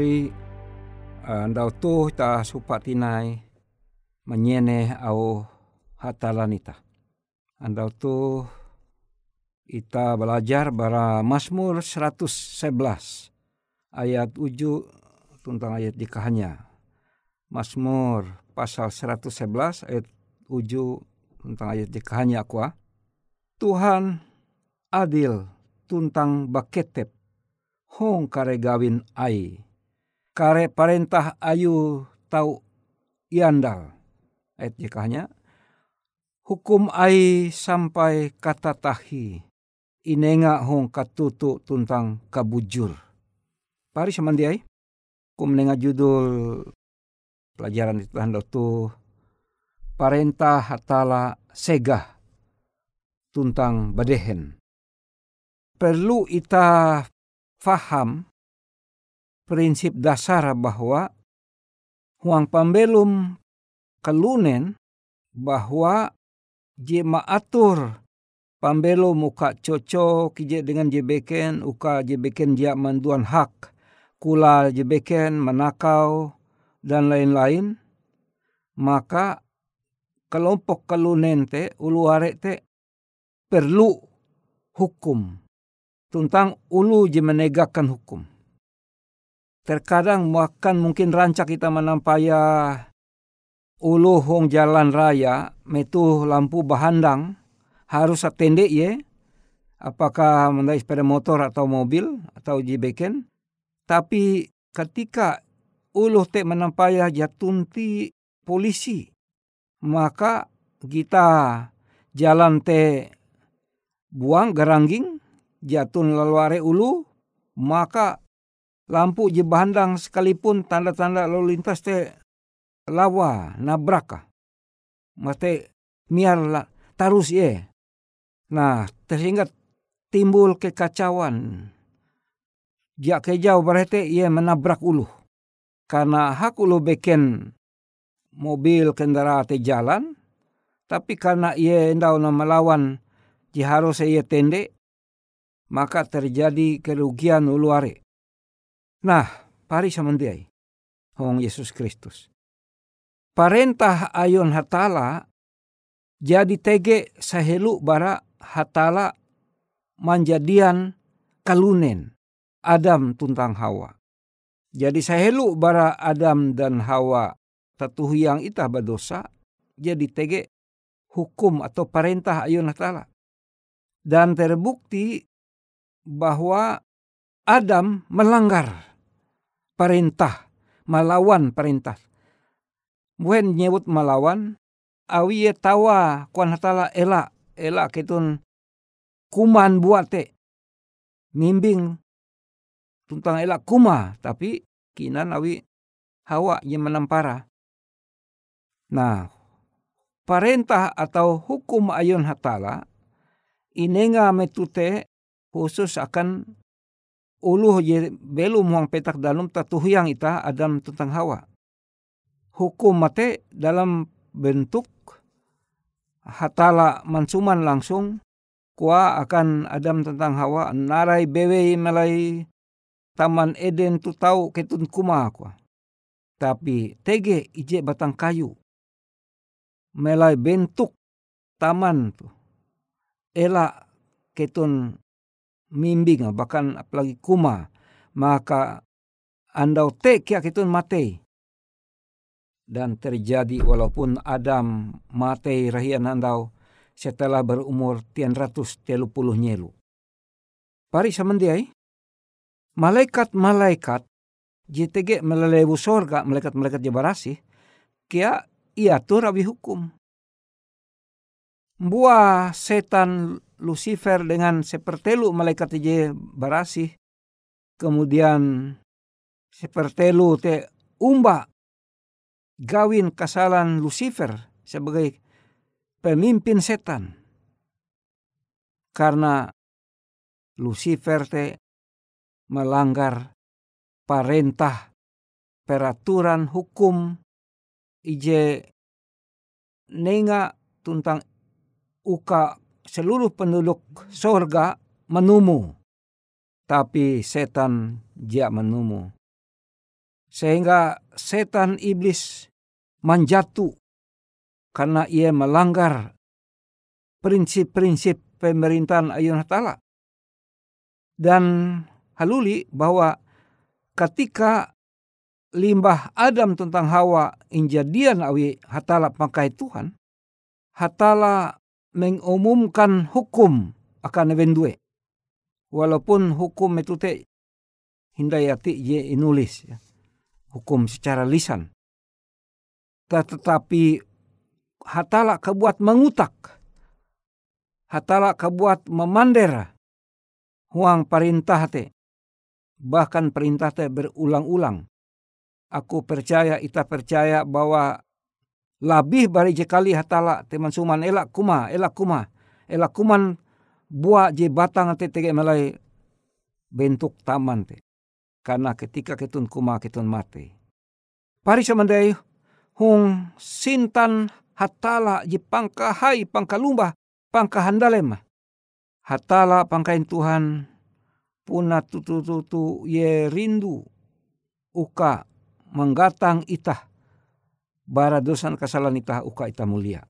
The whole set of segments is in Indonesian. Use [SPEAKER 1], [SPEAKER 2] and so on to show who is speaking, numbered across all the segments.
[SPEAKER 1] Pahari andau tu ta supatinai menyene au hatalanita. Andau tu ita belajar bara Mazmur 111 ayat 7 tentang ayat dikahnya. Mazmur pasal 111 ayat 7 tentang ayat dikahnya aku. Tuhan adil tuntang baketep hong kare gawin ai. Kare parentah ayu tau iandal. Ayat dikahnya. Hukum ai sampai kata tahi. Inenga hong katutu tuntang kabujur. Pari samandiai. Kum nenga judul pelajaran itu tanda tu parentah hatala segah tuntang badehen. Perlu ita faham prinsip dasar bahwa huang pambelum kalunen bahwa jema atur pambelo muka cocok kije dengan jebeken uka jebeken dia manduan hak kula jebeken manakau dan lain-lain maka kelompok kalunen te uluare te perlu hukum tentang ulu je menegakkan hukum. Terkadang bahkan mungkin rancak kita menampaya ulu hong jalan raya metu lampu bahandang harus atende ye. Apakah mendai sepeda motor atau mobil atau jibeken tapi ketika ulu te menampaya jatunti polisi maka kita jalan te buang gerangging jatun laluare ulu maka lampu je bandang sekalipun tanda-tanda lalu lintas te lawa nabraka mate miar tarus ye. Nah sehingga timbul kekacauan. Dia kejauh berarti ia menabrak ulu karena hak ulu beken mobil kendaraan te jalan tapi karena ia endau melawan ji harus ia tende, maka terjadi kerugian uluare. Nah, pari samandiai. Hong Yesus Kristus. Parentah ayon hatala jadi tege sahelu bara hatala manjadian kalunen Adam tuntang Hawa. Jadi sahelu bara Adam dan Hawa tatuh yang itah badosa jadi tege hukum atau perintah ayun hatala dan terbukti bahwa Adam melanggar perintah, melawan perintah. Muen nyebut melawan, awi tawa kuan hatala elak, elak ketun kuman buate. Mimbing tentang elak kuma, tapi kinan awi hawa yang menampara. Nah, perintah atau hukum ayun hatala inenga metute khusus akan uluh je belum muang petak dalam yang ita adam tentang hawa. Hukum mate dalam bentuk hatala mansuman langsung kuah akan adam tentang hawa narai bewe melai taman eden tu tahu ketun kuma kuah. Tapi tege ije batang kayu melai bentuk taman tu ela ketun mimbing bahkan apalagi kuma. Maka andau te kia ketun mate dan terjadi walaupun Adam mate rahian andau setelah berumur tian ratus telu puluh nyelu. Pari samandiai, malaikat-malaikat JTG melelewu sorga, malaikat-malaikat jabarasi, kia iatur rabi hukum buah setan Lucifer dengan sepertelu malaikat je barasi. Kemudian sepertelu te umba gawin kesalahan Lucifer sebagai pemimpin setan. Karena Lucifer te melanggar perintah peraturan hukum ije nenga tentang uka seluruh penduduk sorga menumu. Tapi setan dia menumu.
[SPEAKER 2] Sehingga setan iblis manjatu karena ia melanggar prinsip-prinsip pemerintahan ayun hatala. Dan haluli bahwa ketika limbah Adam tentang Hawa injadian awi hatala pakai Tuhan, hatala mengumumkan hukum akan evendue. Walaupun hukum itu te hindayati ye inulis ya. Hukum secara lisan. Tetapi hatala kebuat mengutak. Hatala kebuat memandera. Huang perintah te. Bahkan perintah te berulang-ulang. Aku percaya, ita percaya bahwa lebih bari jekali hatala teman suman elak kuma, elak kuma. Elak kuman buah je batang te tege melai bentuk taman te. Karena ketika ketun kuma ketun mati. Pari samandai hung sintan hatala je pangkahai pangkalumba pangkahandalem. Hatala pangkain Tuhan puna tutu tutu ye rindu uka menggatang itah bara dosan kesalahan itah uka itah mulia.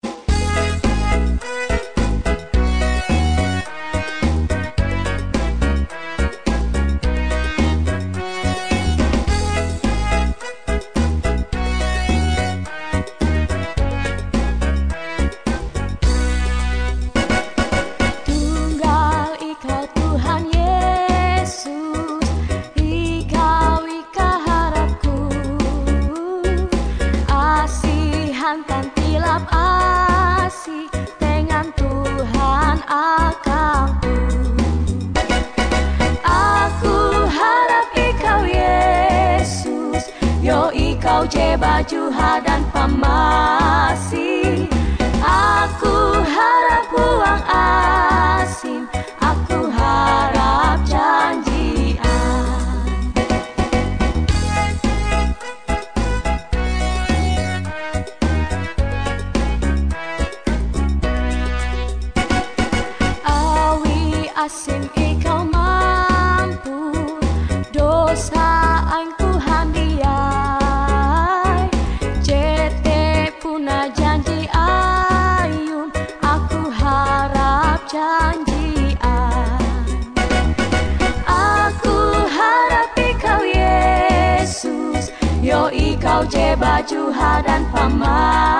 [SPEAKER 2] Pajuha dan Paman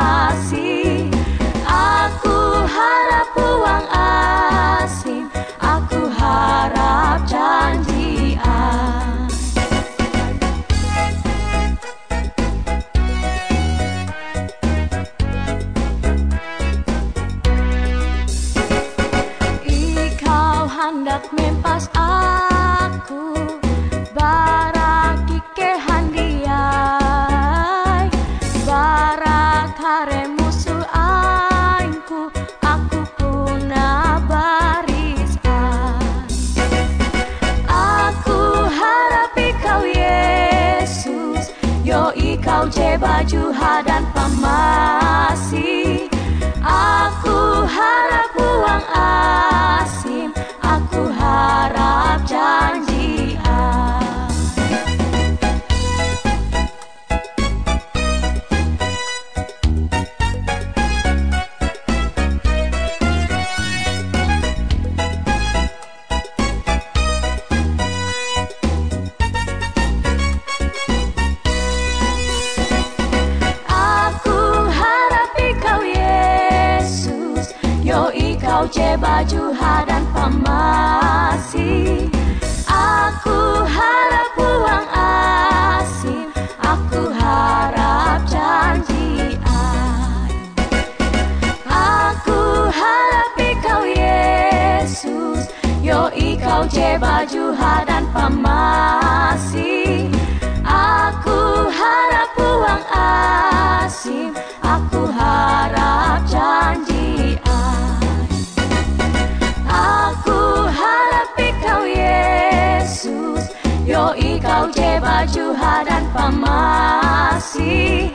[SPEAKER 2] kasih.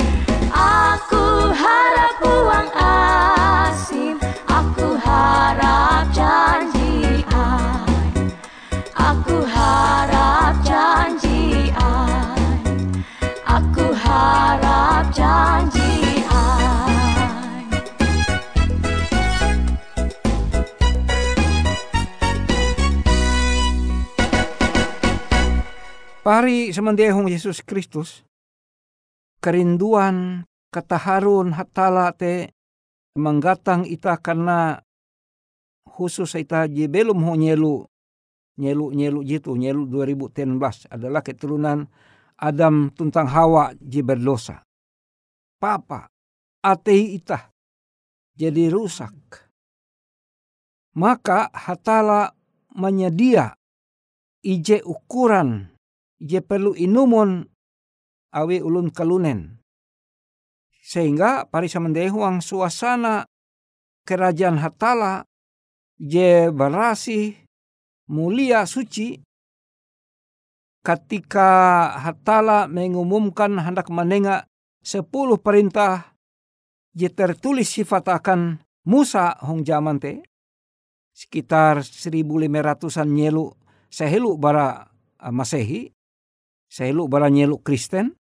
[SPEAKER 2] Aku harap uang asim Aku harap janji janjian. Aku harap janji janjian. Aku harap janji janjian.
[SPEAKER 1] Pari semendiehong Yesus Kristus kerinduan ketaharun hatala te menggatang ita karena khusus ita je belum ho nyelu nyelu nyelu jitu nyelu 2010 adalah keturunan Adam tuntang Hawa je berdosa. Papa, ate ita jadi rusak. Maka hatala menyedia ije ukuran je perlu inumon awi ulun kalunen. Sehingga parisa mendehuang suasana kerajaan hatala je berasi mulia suci. Ketika hatala mengumumkan hendak menengah sepuluh perintah je tertulis sifat akan Musa hong zaman te sekitar 1500-an nyelu sehelu bara Masehi sehelu bara nyelu Kristen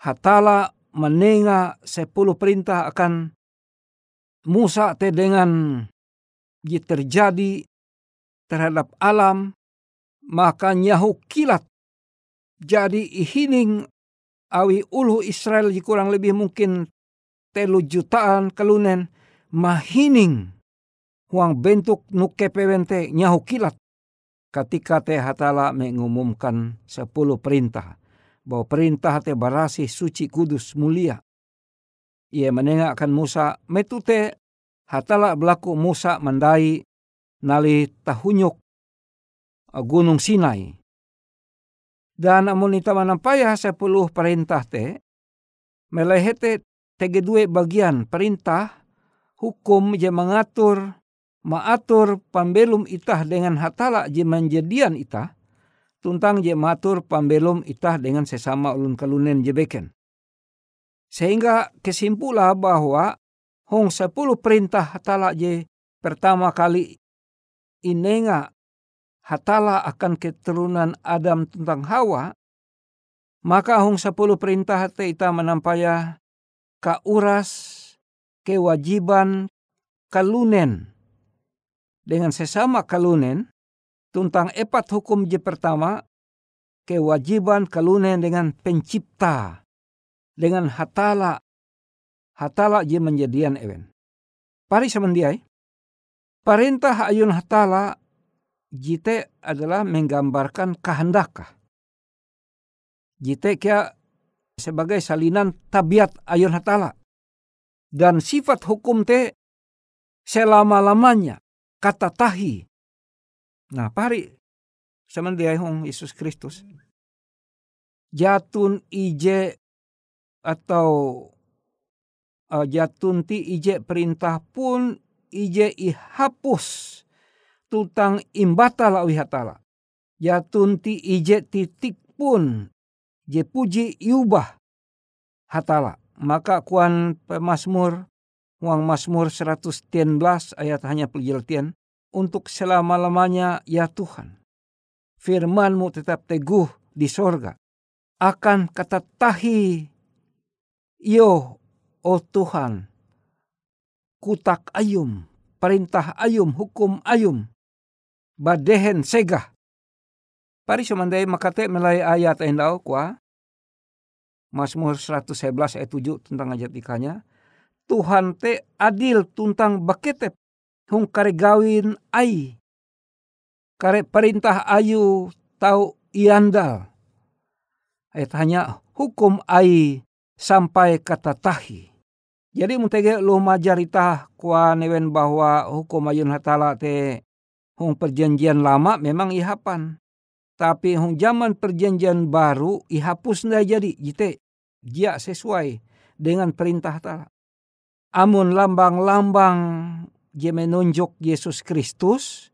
[SPEAKER 1] hatala menenga sepuluh perintah akan Musa te dengan terjadi terhadap alam maka nyahu kilat jadi ihining awi ulu Israel kurang lebih mungkin telu jutaan kelunen mahining huang bentuk nuke pewente nyahu kilat. Ketika te hatala mengumumkan sepuluh perintah bahwa perintah te barasi suci kudus mulia. Ia menengahkan Musa metute hatala berlaku Musa mendai nali tahunyuk gunung Sinai. Dan amun ita manampaya sepuluh perintah te, melehete tege dua bagian perintah, hukum je mengatur, maatur pambelum itah dengan hatala je menjadian itah, tuntang je matur pambelum itah dengan sesama ulun kalunen je beken. Sehingga kesimpulah bahwa hong sepuluh perintah hatala je pertama kali inenga hatala akan keturunan Adam tentang Hawa, maka hong sepuluh perintah te ita menampaya kauras kewajiban kalunen dengan sesama kalunen tentang epat hukum je pertama kewajiban kalunen dengan pencipta dengan hatala hatala je menjadian ewen. Pari semendiai, perintah ayun hatala jite adalah menggambarkan kehendak. Jite kia sebagai salinan tabiat ayun hatala. Dan sifat hukum te selama-lamanya kata tahi. Nah pari semendia hong Yesus Kristus. Jatun ije atau uh, jatun ti ije perintah pun ije ihapus tutang imbata la wihatala. Ya tunti ije titik pun je puji iubah hatala. Maka kuan pemasmur uang Masmur 111 ayat hanya penjeltian untuk selama-lamanya ya Tuhan. Firmanmu tetap teguh di sorga. Akan kata tahi yo oh Tuhan kutak ayum, perintah ayum, hukum ayum, badehen segah. Pari semandai makate melai ayat endau kwa. Mazmur 111 ayat 7 tentang ajat ikanya. Tuhan te adil tuntang baketep hung kare gawin ai. Kare perintah ayu tau iandal. Ayat hanya hukum ai sampai kata tahi. Jadi muntege lu majarita kwa newen bahwa hukum ayun hatala te Hong perjanjian lama memang ihapan. Tapi hong zaman perjanjian baru ihapus nda jadi jite dia sesuai dengan perintah ta. Amun lambang-lambang je menunjuk Yesus Kristus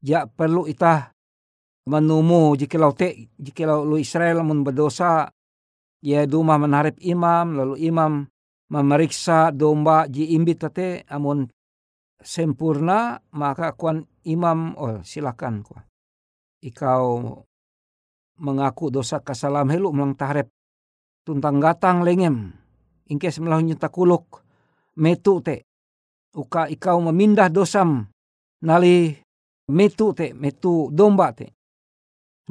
[SPEAKER 1] ja perlu itah menumu. Jikalau te jikalau lu Israel mun berdosa ya duma menarip imam lalu imam memeriksa domba ji imbit tate amun sempurna maka kuan imam oh silakan ku ikau mengaku dosa kasalam helu melang tahrep tuntang gatang lengem ingkes melahu nyuta kuluk metu te uka ikau memindah dosam nali metu te metu domba te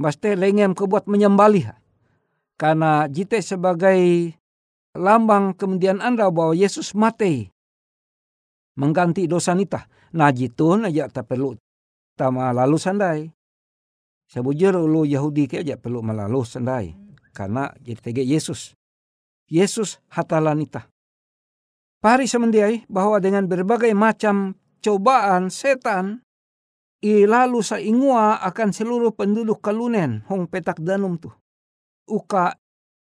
[SPEAKER 1] Baste lengem kebuat menyembali. Karena jite sebagai lambang kemudian anda bahwa Yesus mati mengganti dosa nita. Nah jitu aja tak perlu tama lalu sandai. Sebujur ulu Yahudi ke aja perlu melalu sandai. Karena jadi tege Yesus. Yesus hatalanita. Pari semendiai bahwa dengan berbagai macam cobaan setan i lalu saingua akan seluruh penduduk kalunen hong petak danum tu. Uka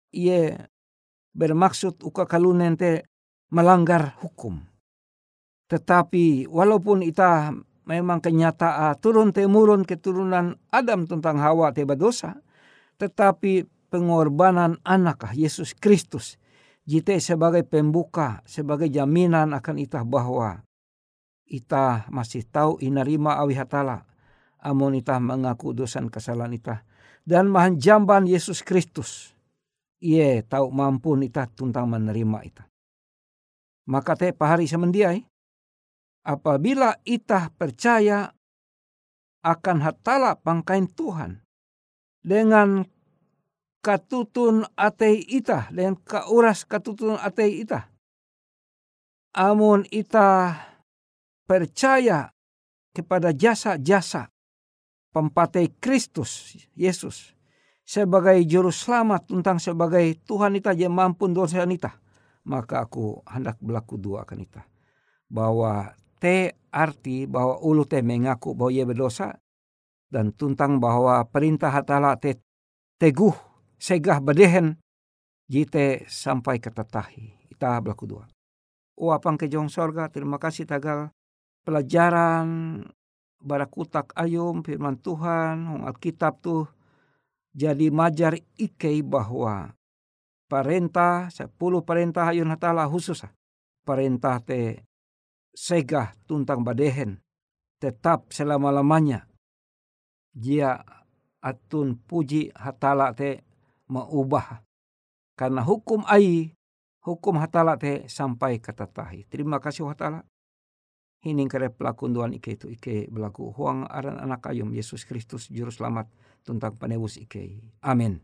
[SPEAKER 1] ye bermaksud uka kalunen te melanggar hukum. Tetapi walaupun ita memang kenyataan turun temurun keturunan Adam tentang Hawa teba dosa, tetapi pengorbanan anak Yesus Kristus jite sebagai pembuka, sebagai jaminan akan itah bahwa ita masih tahu inarima awi hatala. Amun ita mengaku dosan kesalahan ita. Dan mahan jamban Yesus Kristus. Ie tahu mampu ita tuntang menerima ita. Maka te pahari semendiai. Apabila ita percaya akan hatala pangkain Tuhan. Dengan katutun atei ita. Dengan kauras katutun atei ita. Amun ita percaya kepada jasa-jasa pempatai Kristus Yesus sebagai juru selamat tentang sebagai Tuhan ita yang mampu dosa nita maka aku hendak berlaku dua akan ita bahwa te arti bahwa ulu te mengaku bahwa ia berdosa dan tuntang bahwa perintah hatala te teguh segah badehen jite sampai ketetahi ita berlaku dua. Uapang kejong sorga terima kasih tagal. Pelajaran barakutak ayum firman Tuhan Alkitab tuh jadi majar ikei bahwa perintah sepuluh perintah ayun hatala khusus perintah te segah tuntang badehen tetap selama-lamanya. Dia atun puji hatala te mengubah karena hukum ai hukum hatala te sampai kata tahi terima kasih hatala hining kare pelakunduan ike itu ike berlaku huang aran anak ayum Yesus Kristus juru selamat tentang penebus ike. Amin.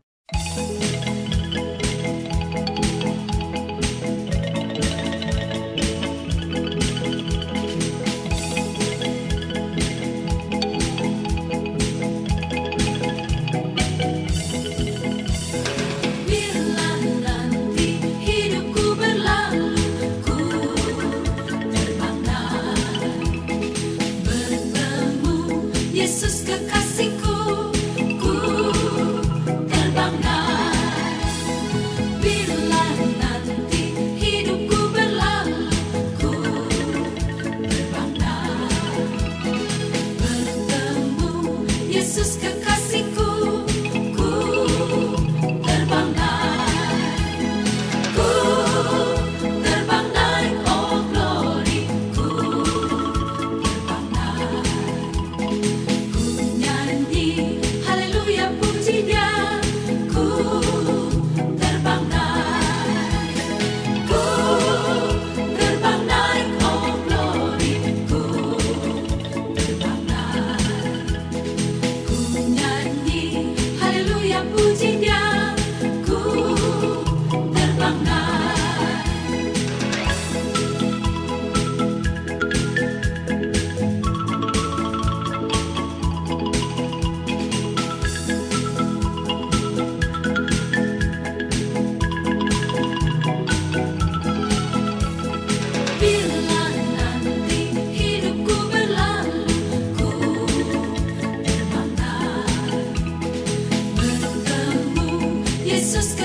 [SPEAKER 3] Jesús